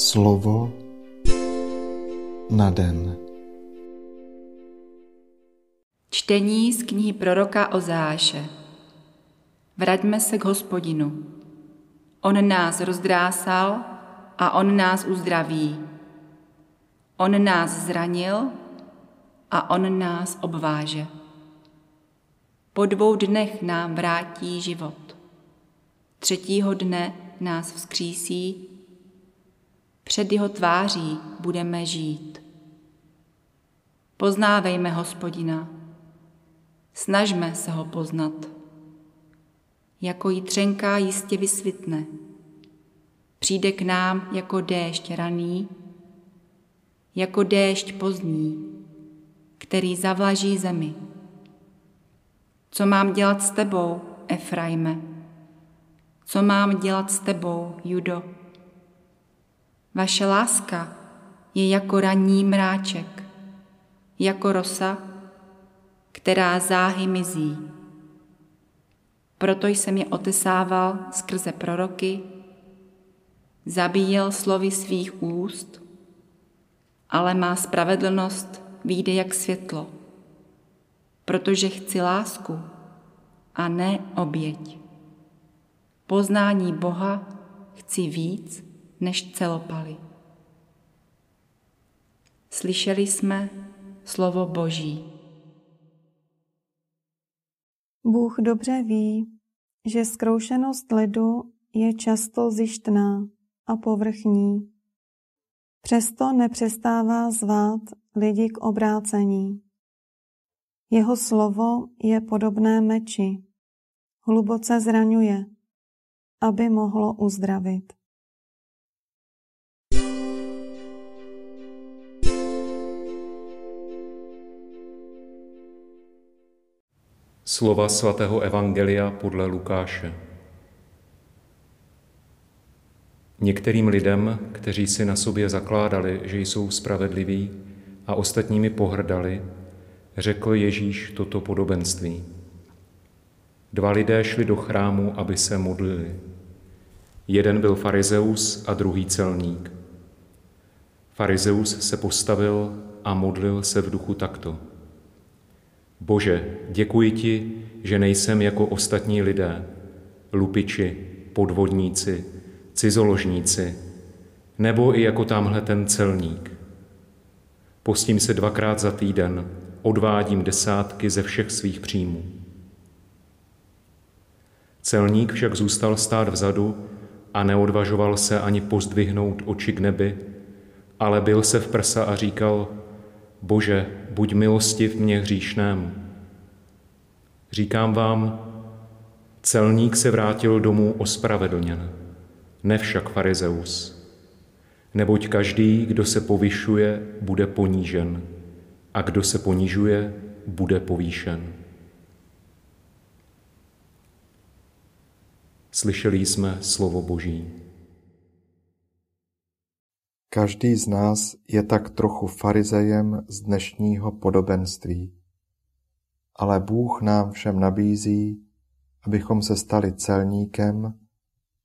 Slovo na den. Čtení z knihy proroka Ozáše. Vraťme se k hospodinu. On nás rozdrásal a on nás uzdraví. On nás zranil a on nás obváže. Po dvou dnech nám vrátí život. Třetího dne nás vzkřísí před jeho tváří budeme žít. Poznávejme hospodina, snažme se ho poznat. Jako jí třenká jistě vysvitne. Přijde k nám jako déšť raný, jako déšť pozdní, který zavlaží zemi. Co mám dělat s tebou, Efraime? Co mám dělat s tebou, Judo? Vaše láska je jako ranní mráček, jako rosa, která záhy mizí. Proto jsem je otesával skrze proroky, zabíjel slovy svých úst, ale má spravedlnost výjde jak světlo, protože chci lásku a ne oběť. Poznání Boha chci víc, než celopaly. Slyšeli jsme slovo Boží. Bůh dobře ví, že zkroušenost lidu je často zjištná a povrchní. Přesto nepřestává zvát lidi k obrácení. Jeho slovo je podobné meči, hluboce zraňuje, aby mohlo uzdravit. Slova svatého Evangelia podle Lukáše. Některým lidem, kteří si na sobě zakládali, že jsou spravedliví a ostatními pohrdali, řekl Ježíš toto podobenství. Dva lidé šli do chrámu, aby se modlili. Jeden byl farizeus a druhý celník. Farizeus se postavil a modlil se v duchu takto. Bože, děkuji ti, že nejsem jako ostatní lidé, lupiči, podvodníci, cizoložníci, nebo i jako tamhle ten celník. Postím se dvakrát za týden, odvádím desátky ze všech svých příjmů. Celník však zůstal stát vzadu a neodvažoval se ani pozdvihnout oči k nebi, ale byl se v prsa a říkal, Bože, buď milostiv mě hříšnému. Říkám vám, celník se vrátil domů ospravedlněn, ne však farizeus. Neboť každý, kdo se povyšuje, bude ponížen, a kdo se ponižuje, bude povýšen. Slyšeli jsme slovo Boží. Každý z nás je tak trochu farizejem z dnešního podobenství. Ale Bůh nám všem nabízí, abychom se stali celníkem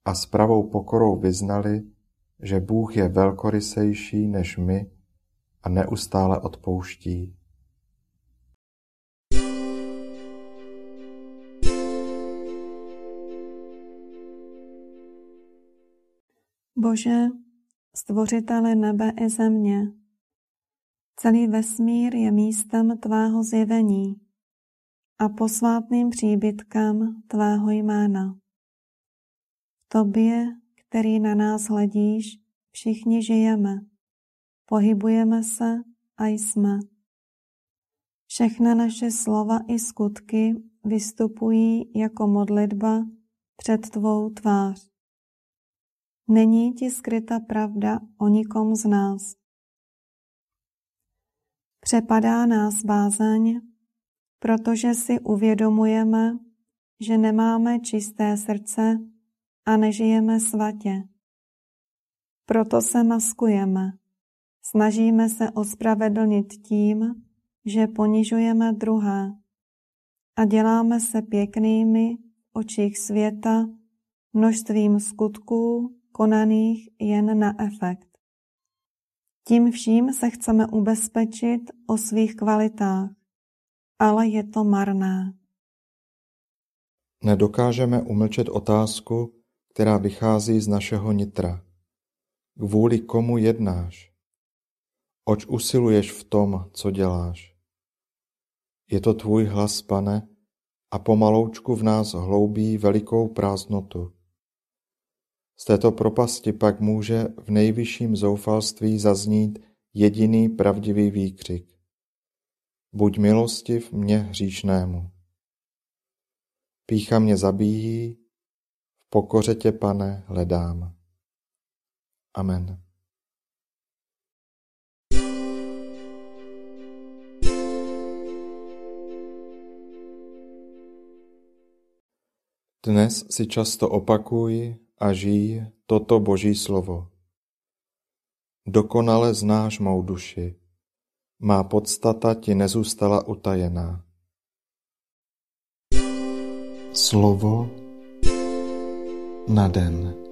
a s pravou pokorou vyznali, že Bůh je velkorysejší než my a neustále odpouští. Bože, stvořiteli nebe i země. Celý vesmír je místem tvého zjevení a posvátným příbytkem tvého jména. Tobě, který na nás hledíš, všichni žijeme, pohybujeme se a jsme. Všechna naše slova i skutky vystupují jako modlitba před tvou tvář. Není ti skryta pravda o nikom z nás. Přepadá nás bázeň, protože si uvědomujeme, že nemáme čisté srdce a nežijeme svatě. Proto se maskujeme. Snažíme se ospravedlnit tím, že ponižujeme druhé a děláme se pěknými očích světa množstvím skutků, konaných jen na efekt. Tím vším se chceme ubezpečit o svých kvalitách, ale je to marné. Nedokážeme umlčet otázku, která vychází z našeho nitra. Kvůli komu jednáš? Oč usiluješ v tom, co děláš? Je to tvůj hlas, pane, a pomaloučku v nás hloubí velikou prázdnotu. Z této propasti pak může v nejvyšším zoufalství zaznít jediný pravdivý výkřik. Buď milostiv mě hříšnému. Pícha mě zabíjí, v pokoře tě, pane, hledám. Amen. Dnes si často opakuj a žij toto Boží slovo. Dokonale znáš mou duši, má podstata ti nezůstala utajená. Slovo na den.